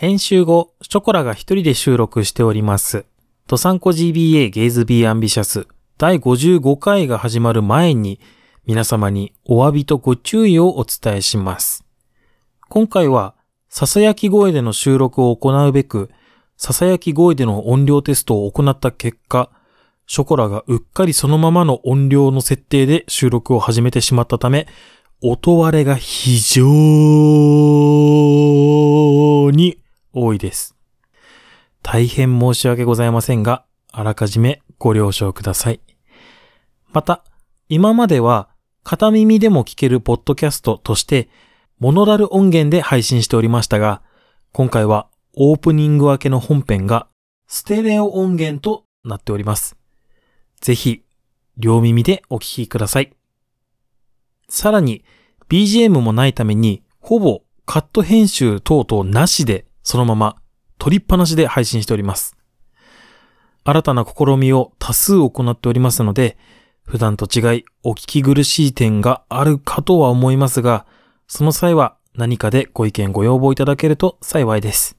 編集後、ショコラが一人で収録しております。ドサンコ GBA ゲイズビーアンビシャス第55回が始まる前に皆様にお詫びとご注意をお伝えします。今回は、ささやき声での収録を行うべく、ささやき声での音量テストを行った結果、ショコラがうっかりそのままの音量の設定で収録を始めてしまったため、音割れが非常に多いです。大変申し訳ございませんが、あらかじめご了承ください。また、今までは片耳でも聞けるポッドキャストとして、モノラル音源で配信しておりましたが、今回はオープニング明けの本編がステレオ音源となっております。ぜひ、両耳でお聞きください。さらに、BGM もないために、ほぼカット編集等々なしで、そのまま、取りっぱなしで配信しております。新たな試みを多数行っておりますので、普段と違いお聞き苦しい点があるかとは思いますが、その際は何かでご意見ご要望いただけると幸いです。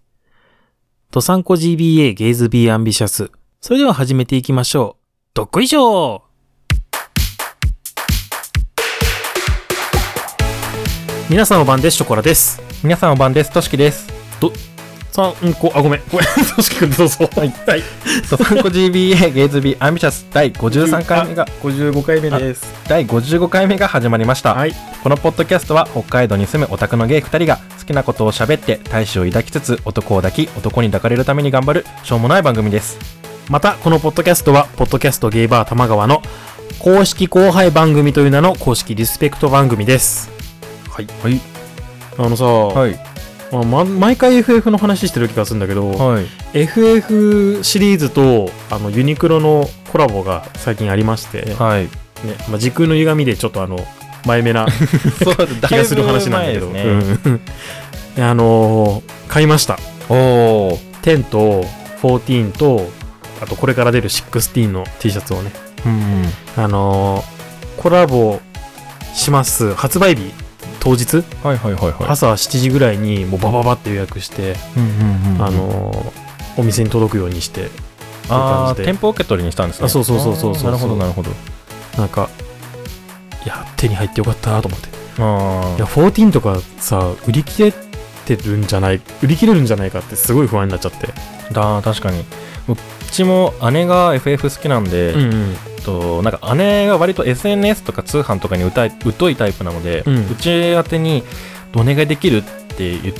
ドサンコ GBA Gays Be Ambitious。それでは始めていきましょう。どっこいしょ皆さんお晩です。ショコラです。皆さんお晩です。としきです。さあ、うんこ、あ、ごめん。ごめん。としきくんどうぞ。はい。はい。ドサンコ GBA Gays Be Ambitious 第53回目が、55回目です。第55回目が始まりました。はい。このポッドキャストは北海道に住むオタクのゲイ2人が好きなことを喋って大志を抱きつつ男を抱き男に抱かれるために頑張るしょうもない番組です。また、このポッドキャストは、ポッドキャストゲイバー玉川の公式後輩番組という名の公式リスペクト番組です。はい。はい。あのさ、はい。まあま、毎回 FF の話してる気がするんだけど、はい。FF シリーズとあのユニクロのコラボが最近ありまして、ねはい。まあ、時空の歪みでちょっとあの前目な そう気がする話なんだけど、ね。うんであのー買いましたおお。10と14とあとこれから出る16の T シャツをねうん。あのーコラボします発売日当日、はいはいはいはい。朝7時ぐらいにもうバババって予約して、あのーお店に届くようにしてあ店舗受け取りにしたんですね。あそうそうそうそうそうなるほどなるほど。なんかいや手に入ってよかったと思ってあいや14とかさ売り切れてるんじゃない売り切れるんじゃないかってすごい不安になっちゃってあ、だ確かに。うちも姉が FF 好きなんで、うんうんとなんか姉が割と SNS とか通販とかに疎いタイプなので、ううん。ち宛てに「お願いできる?」って言,、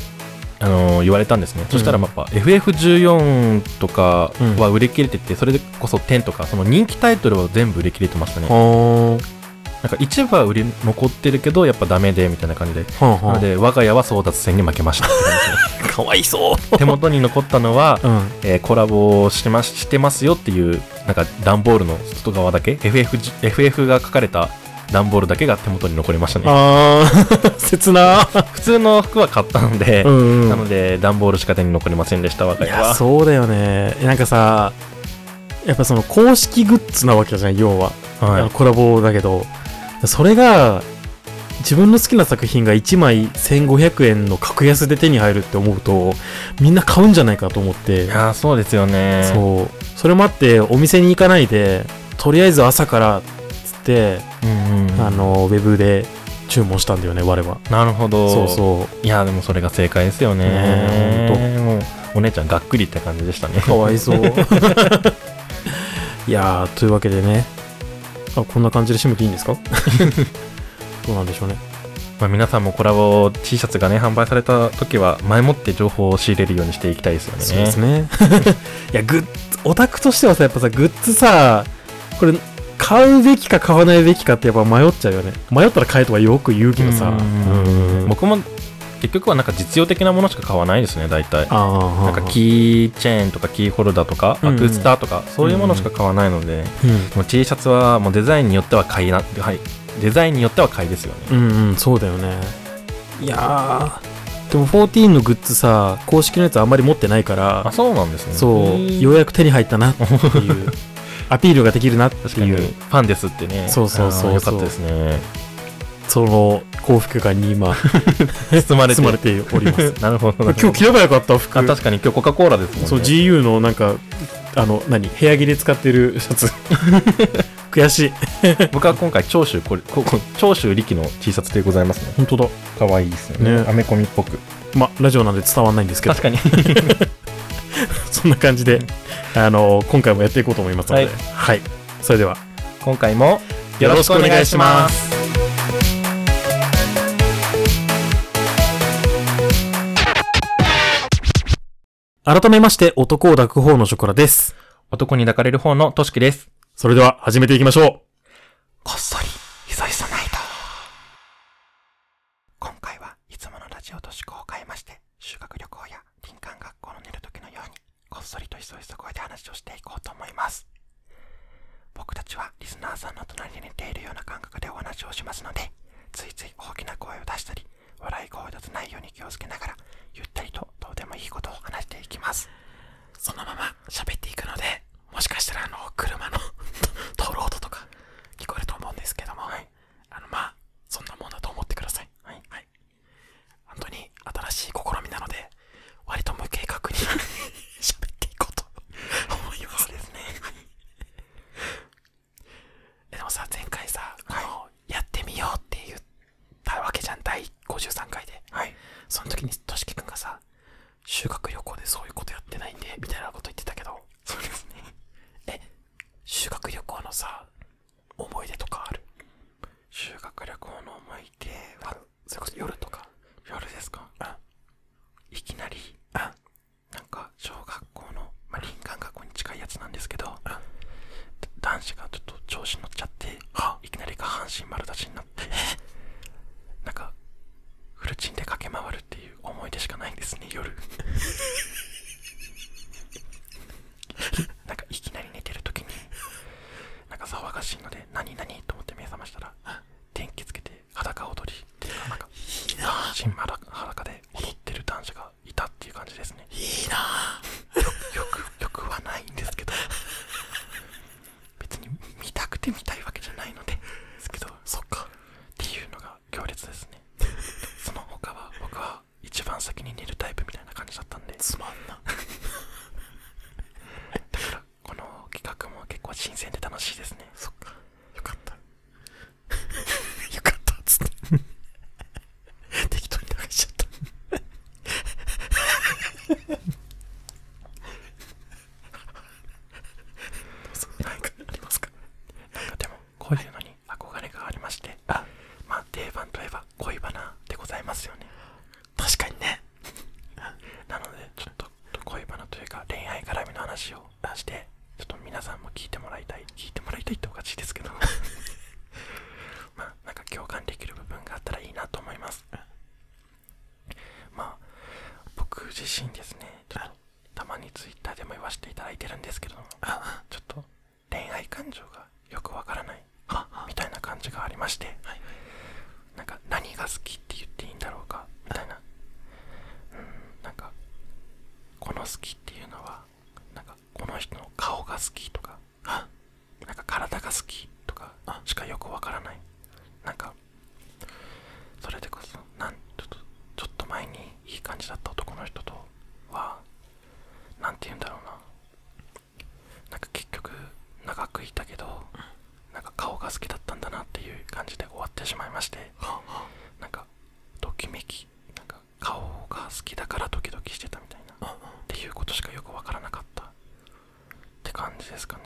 あのー言われたんですね、そしたらやっぱ FF14 とかは売り切れてて、それこそ10とかその人気タイトルは全部売り切れてましたね。はなんか一部は売り残ってるけどやっぱダメでみたいな感じで、あはなので我が家は争奪戦に負けました。かわいそう。手元に残ったのは うん。えーコラボしてますしてますよっていうなんか段ボールの外側だけ？FF, じ FF が書かれた段ボールだけが手元に残りましたね。あー。切な。普通の服は買ったので、うんなので段ボールしか手に残りませんでした我がいや家はそうだよね。なんかさやっぱその公式グッズなわけじゃん要は、はコラボだけどそれが自分の好きな作品が1枚1500円の格安で手に入るって思うとみんな買うんじゃないかと思って。いいやーそうですよね。そう。それもあってお店に行かないでとりあえず朝からっつって、うんうんあのウェブで注文したんだよね我は。なるほど。そうそう。いやーでもそれが正解ですよね。ねお姉ちゃんがっくりって感じでしたね。かわいそう。いやーというわけでねあこんな感じで締めていいんですか？どうなんでしょうね。まあ、皆さんもコラボ T シャツがね販売された時は前もって情報を仕入れるようにしていきたいですよね。そうですね。いやグッズオタクとしてはさやっぱさグッズさこれ買うべきか買わないべきかってやっぱ迷っちゃうよね。迷ったら買えとはよく言うけどさ。うん。僕も結局はなんか実用的なものしか買わないですね大体。なんかキーチェーンとかキーホルダーとかうん。アクスターとかそういうものしか買わないので、うん。もう T シャツはもうデザインによっては買いな、はい、デザインによっては買いですよね、うんうんそうだよね。いやーでも14のグッズさ公式のやつあんまり持ってないからあそうなんですね。そうようやく手に入ったなっていう アピールができるなっていう。ァンですってね。そうそうそうそう。よかったですねその幸福感に今 包まれて。包まれております。なるほど。なるほど今日着ればよかった服。あ確かに今日コカ・コーラですもんね。そう GU のなんかあの何？部屋着で使ってるシャツ。悔しい。僕は今回長州これここ長州力の T シャツでございますね。本当だ。可愛いですよね。ね。アメコミっぽく。まラジオなんで伝わんないんですけど。確かに。そんな感じであの今回もやっていこうと思いますので。はい。はい、それでは。今回もよろしくお願いします改めまして男を抱く方のショコラです。男に抱かれる方のとしきです。それでは始めていきましょう。こっそりいそいそないと今回はいつものラジオと趣向を変えまして修学旅行や林間学校の寝る時のようにこっそりといそいそ声で話をしていこうと思います。僕たちはリスナーさんの隣に寝ているような感覚でお話をしますのでついつい大きな声を出したり笑い声を出さないように気をつけながらゆったりとどうでもいいことを話していきます。そのまま喋っていくのでもしかしたらあの車の 通る音とか聞こえると思うんですけども、はい。あのまあそんなもんだと思ってください。はい。はい。本当に新しい試みなので割と無計画に喋っていこうと思いますですねえでもさ前回さ、あのやってみようって言ったわけじゃん第53回で。はい。その時にとしきくんがさ修学旅行でそういうことやってないんでみたいなこと言ってたけど。そうですね。え修学旅行のさ思い出とかある？修学旅行の思い出あはそれこそ夜とか。夜ですか？うん。いきなりうん。なんか小学校の、まあ、林間学校に近いやつなんですけどうん。男子がちょっと調子乗っちゃってはいきなり下半身丸出しになってなんかフルチンで駆け回るっていう思スによるないんですね夜なんかいきなり寝てる時になんか騒がしいので何々と思って目覚ましたら電気つけて裸踊りっていうかなんかいいな下半身裸裸で踊ってる男子がいたっていう感じですねいいなよくよくはないんですけど別に見たくて見たいわけじゃないのでですけどそっかっていうのが強烈ですねその他は僕は一番先に寝るタイプみたいな感じだったんでつまんなだからこの企画も結構新鮮で楽しいですねそっかよかったよかったっつって適当に流しちゃったどうぞ何かありますかなんかでもこういうのに憧れがありましてあまあ定番といえば恋バナでございますよね確かにねなのでちょっと恋バナというか恋愛絡みの話をしてちょっと皆さんも聞いてもらいたい聞いてもらいたいっておかしいですけどまあなんか共感できる部分があったらいいなと思いますまあ僕自身ですねちょっとたまにツイッターでも言わせていただいてるんですけどもあちょっと恋愛感情がよくわからないみたいな感じがありまして、はいなんか何が好きって言っていいんだろうかみたいなうんなんかこの好きっていうのはなんかこの人の顔が好きとかあなんか体が好きとかあしかよくわからないなんかそれでこそなんちょっとちょっと前にいい感じだった男の人とはなんて言うんだろうななんか結局長くいたけどなんか顔が好きだったんだなっていう感じで終わってしまいましてなんかときめきなんか顔が好きだしてたみたいな。っていうことしかよく分からなかった。って感じですかね。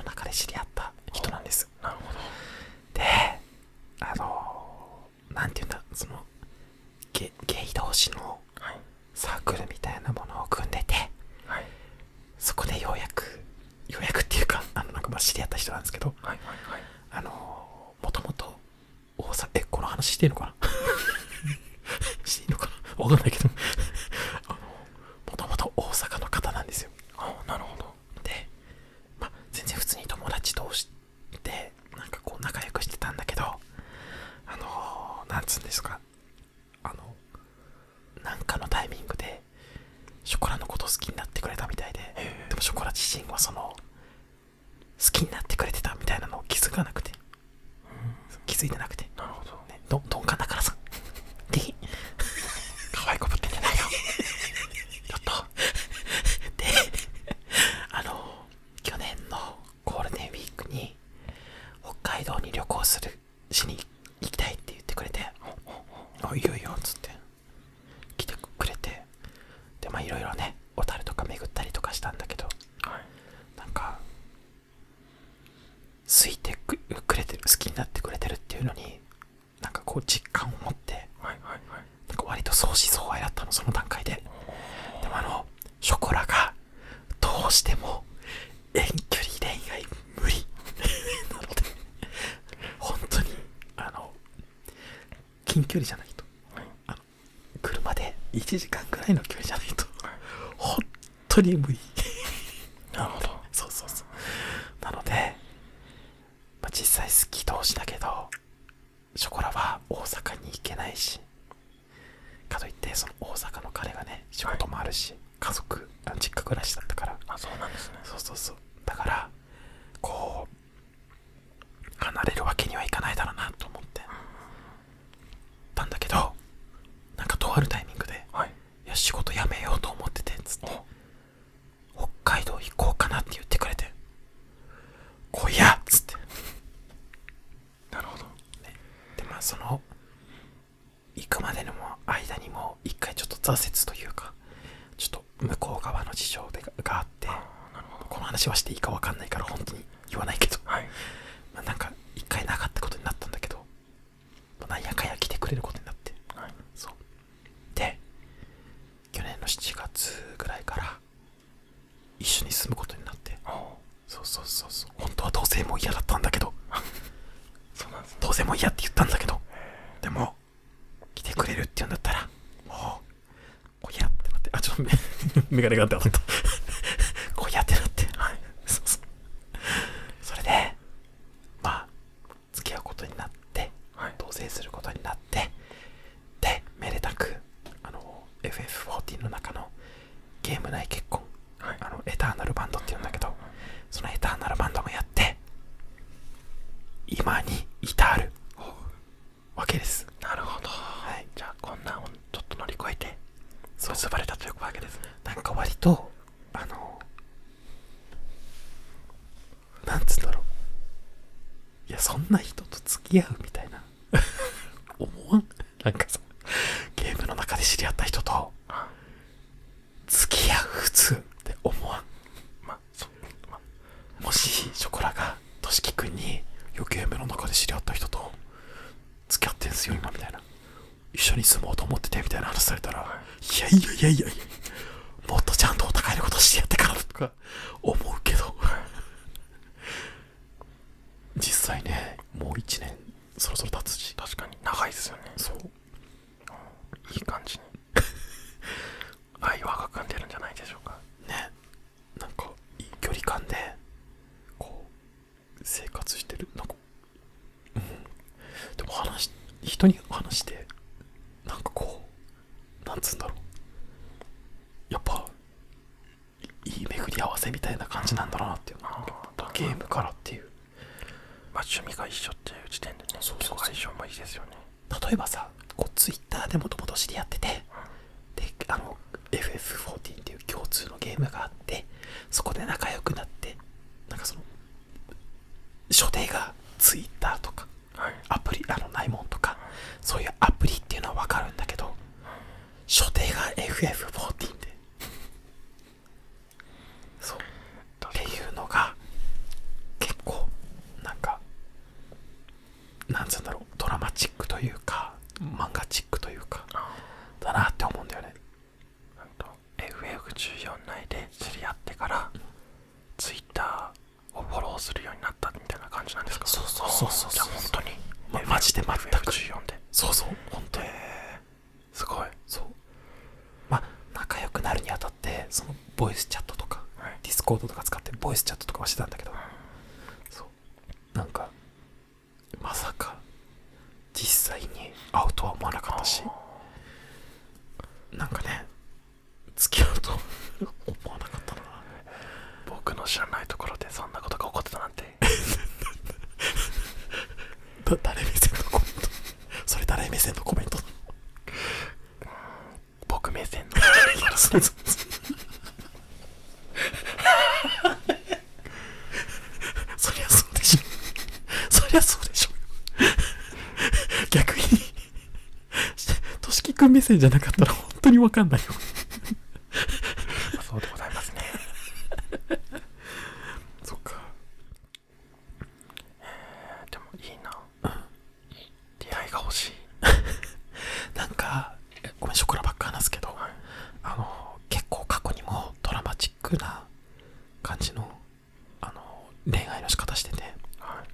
の中で知り合った Anthony Bui 挫折とメガネがって当たった。こうやってなって。はい。そうそう。それで、まあ、付き合うことになって、はい。同棲することになって、で、めでたく、あの、FF14 の中のゲーム内結婚、はいあの、エターナルバンドって言うんだけど、そのエターナルバンドもやって、今に至るわけです。なるほど。はい。じゃあ、こんなんをちょっと乗り越えて、そう結ばれたわけですね。なんか割と、あの、なんつうんだろう。いや、そんな人と付き合うみたいな。思わんなんかさ、ゲームの中で知り合った人と、付き合う普通って思わん。まあ、そう。まあ、もし、ショコラが、としきくんに、いや、ゲームの中で知り合った人と、付き合ってんすよ、今、みたいな。一緒に住もうと思ってて、みたいな話されたら、いやいやいやいやいや、もっとちゃんとお互いのこと知り合ってからとか、思うけど、実際ね、もう一年、そろそろ経つし、確かに長いですよね。そう。いい感じに。愛は育んでるんじゃないでしょうか。ね、なんか、いい距離感で、こう、生活してる。なんか、うん。でも話し、人に話して、なんかこう、なんつうんだろう。やっぱ、いいい巡り合わせみたいな感じなんだなっていう。っていう。まあ、趣味が一緒っていう時点でね、そうそうそう結構相性もいいですよね。例えばさ、こう、ツイッターでもともと知り合ってて、で、あの、FF14 っていう共通のゲームがあって、そこで仲良くなって、なんかその、所定がツイッターとか、はい。アプリ、あの、ないもんとか、そういうアプリっていうのはわかるんだけど、所定が FF14 で、そう、っていうのが、結構、なんか、なんつうんだろう、ドラマチックというか、漫画チックというか、だなって思うんだよね。なんと FF14 内で知り合ってから、ツイッターをフォローするようになったみたいな感じなんですかそうそうそうそうじゃあ本当に、まマジで全く FF14 で。そうそう、本当に。すごい。そう。まあ、仲良くなるにあたって、その、ボイスチャットとか、はいディスコードとか使って、ボイスチャットとかはしてたんだけど、そう。なんか、まさか、実際に会うとは思わなかったし、なんかね、付き合うと思わなかったな。僕の知らないところでそんなことが起こってたなんて。だ誰目線のコメント？それ誰目線のコメント僕目線の。いや、そうそう そりゃそうでしょ。そりゃそうでしょ。逆に、としきくん目線じゃなかったらわかんないよ。そうでございますね。そっか。でもいいな。出会いが欲しい。なんか、ごめん、ショコラばっか話すけど、はいあの、結構過去にもドラマチックな感じの、あの、恋愛の仕方してて、はい。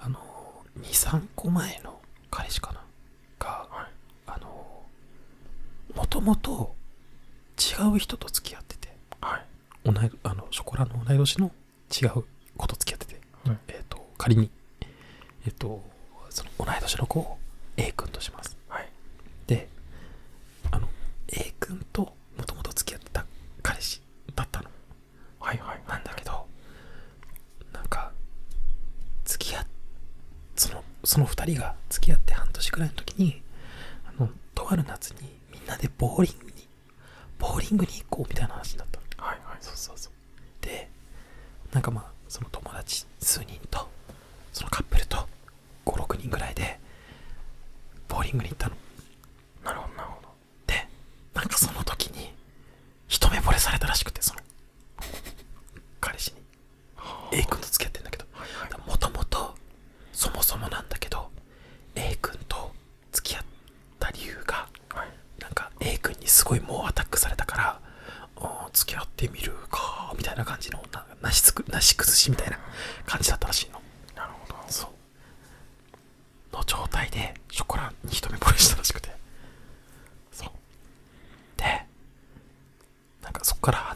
あの、2、3個前の彼氏かなが、はい。あの、もともと違う人と付き合ってて、はい。同い、あの、ショコラの同い年の違う子と付き合ってて、はいえっ、と、仮に、えっ、と、その同い年の子を A 君とします。はい。で、あの、A 君ともともと付き合ってた彼氏だったの。はい。はい。なんだけど、なんか、付き合っ、その、その二人が付き合って半年くらいの時に、あの、とある夏にみんなでボーリングに、ボーリングに行こうみたいな話になったの。はい。はい。そうそうそう。で、なんかまあ、その友達数人と、そのカップルと、5、6人ぐらいで、ボから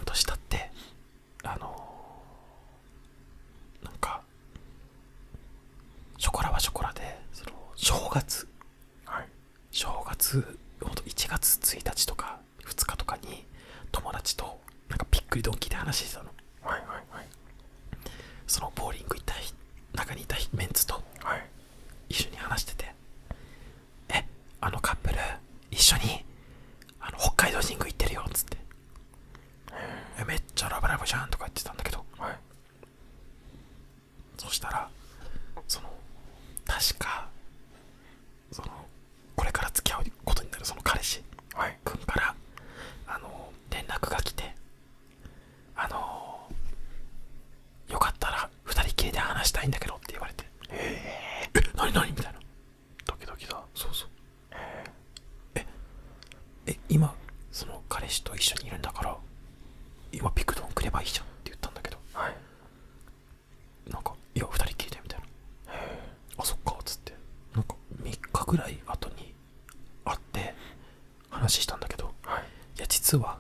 ぐらい後に会って話したんだけど、はい、いや実は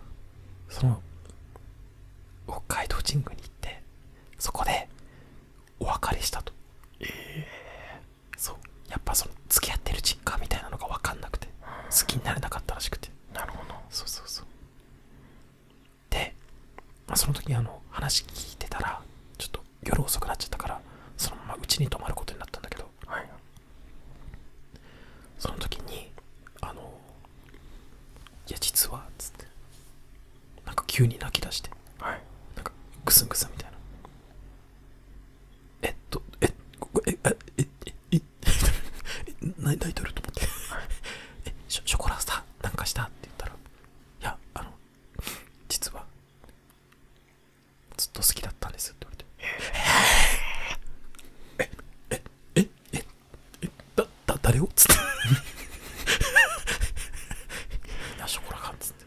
ショコラかんつって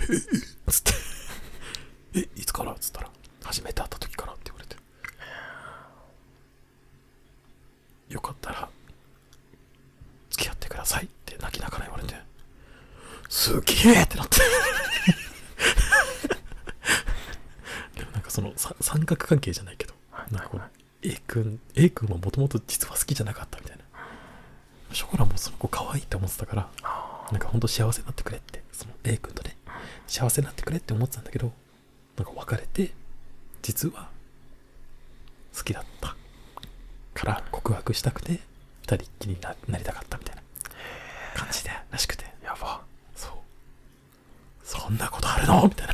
「えっ?」つって「えいつから?」っつったら「初めて会った時から」って言われて「よかったら付き合ってください」って泣きながら言われて「すげえ!」ってなって でもなんかその三角関係じゃないけど、なんかこう A 君 A 君はもともと実は好きじゃなかったみたいなショコラもその子可愛いって思ってたからなんかほんと幸せになってくれって、その A 君とね、幸せになってくれって思ってたんだけど、なんか別れて、実は好きだったから告白したくて、二人っきりになりたかったみたいな感じでらしくて。やば。そう。そんなことあるの？みたいな。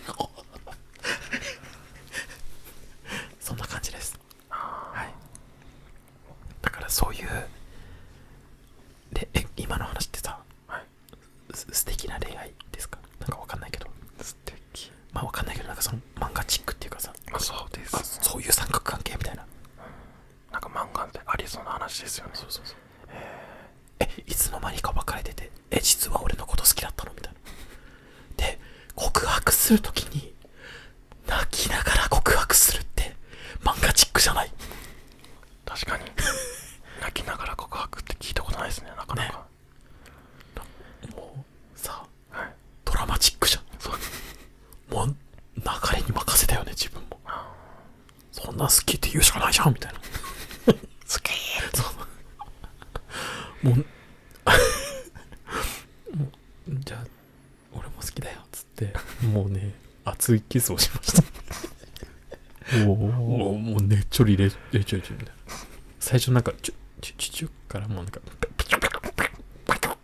キスをしました。おおもうねちょりれれちょりちょりみたいな。最初なんかちょちょちょちょからもうなんかピチョピチョピチョピチョ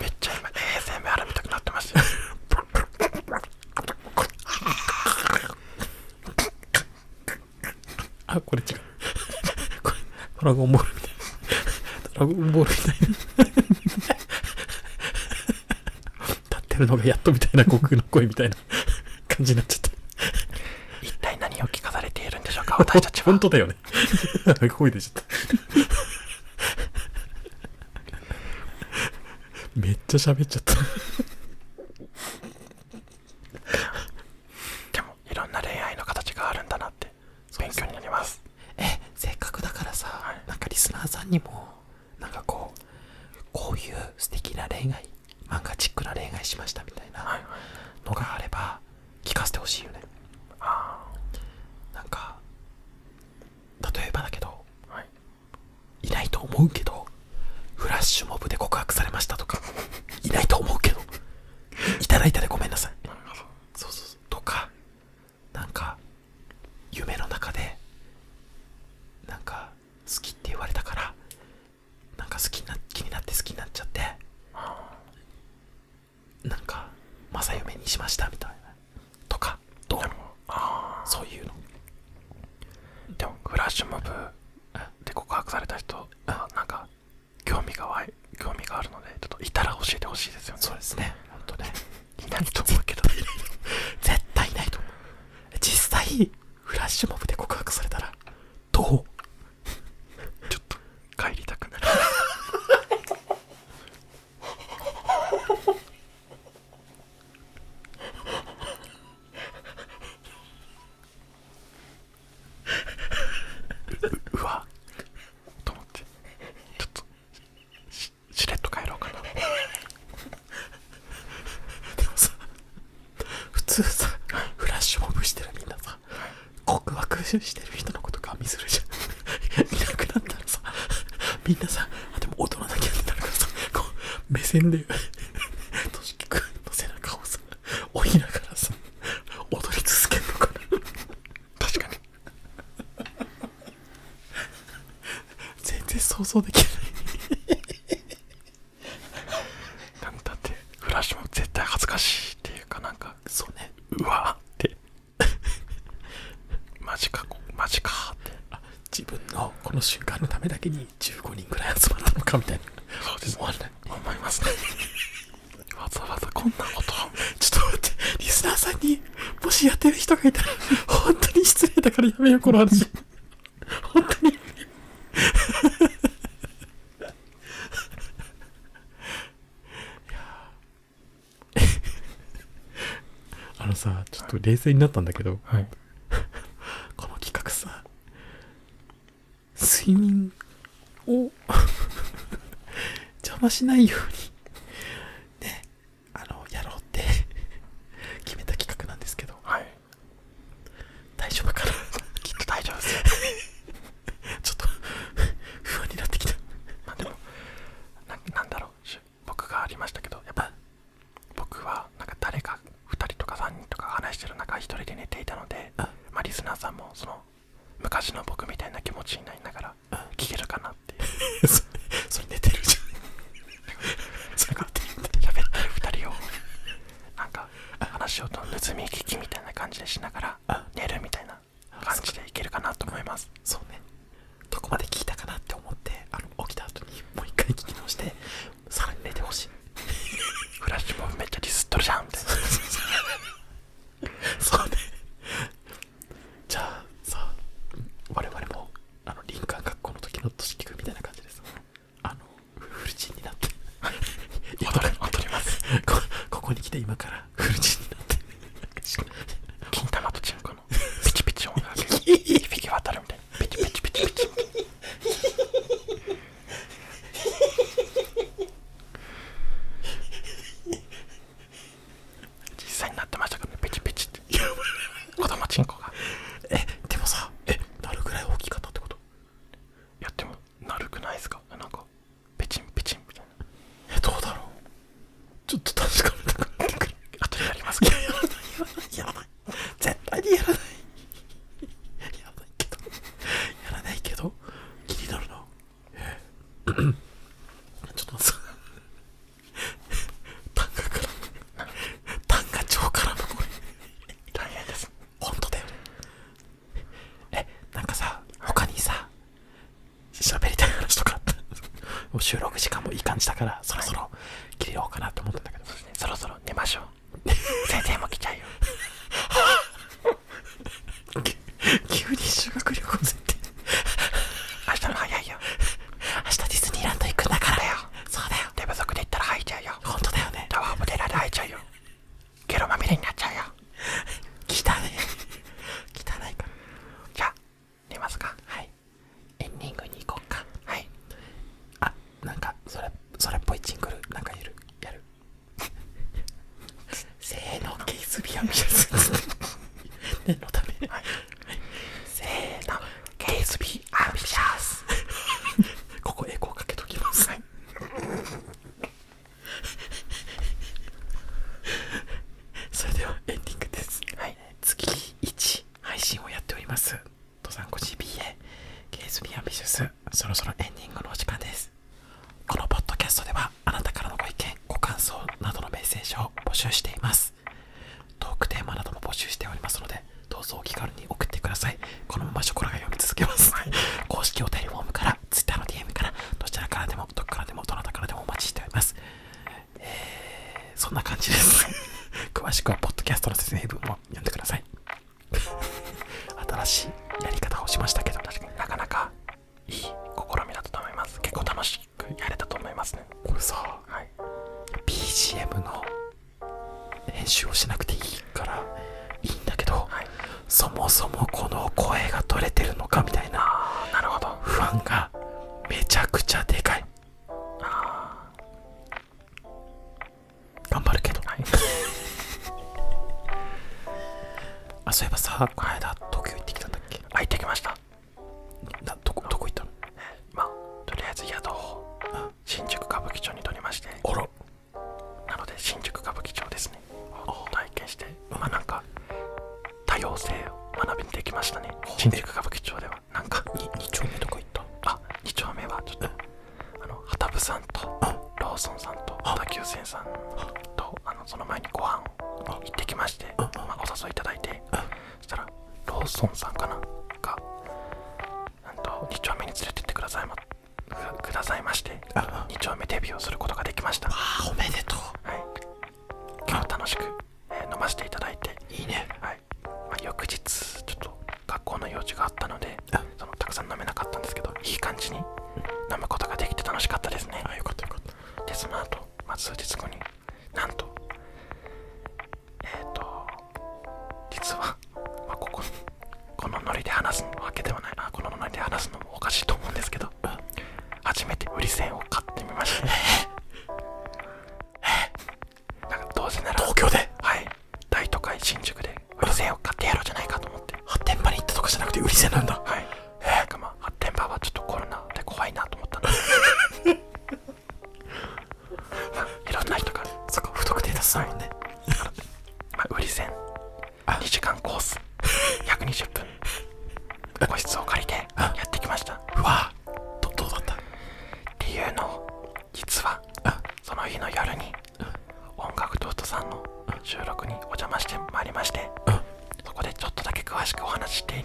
めっちゃ今 ASMR 見たくなってますあこれ違うこれドラゴンボールみたいなドラゴンボールみたいなるのがやっとみたいな悟空の声みたいな 感じになっちゃった。一体何を聞かされているんでしょうか？私たちは。本当だよね。声出ちゃった。めっちゃ喋っちゃった。復習してる人のことガミするじゃん。いなくなったらさみんなさあでも大人だけやってたらさこう目線でめよ、この話。本当に。あのさ、ちょっと冷静になったんだけど、はい、この企画さ、睡眠を 邪魔しないように 그?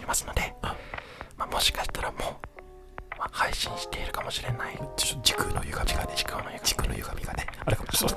ますので、まあ、もしかしたらもう、まあ、配信しているかもしれない。時空の歪みがね。時空の歪みがね。あれかもしれない。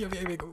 ですか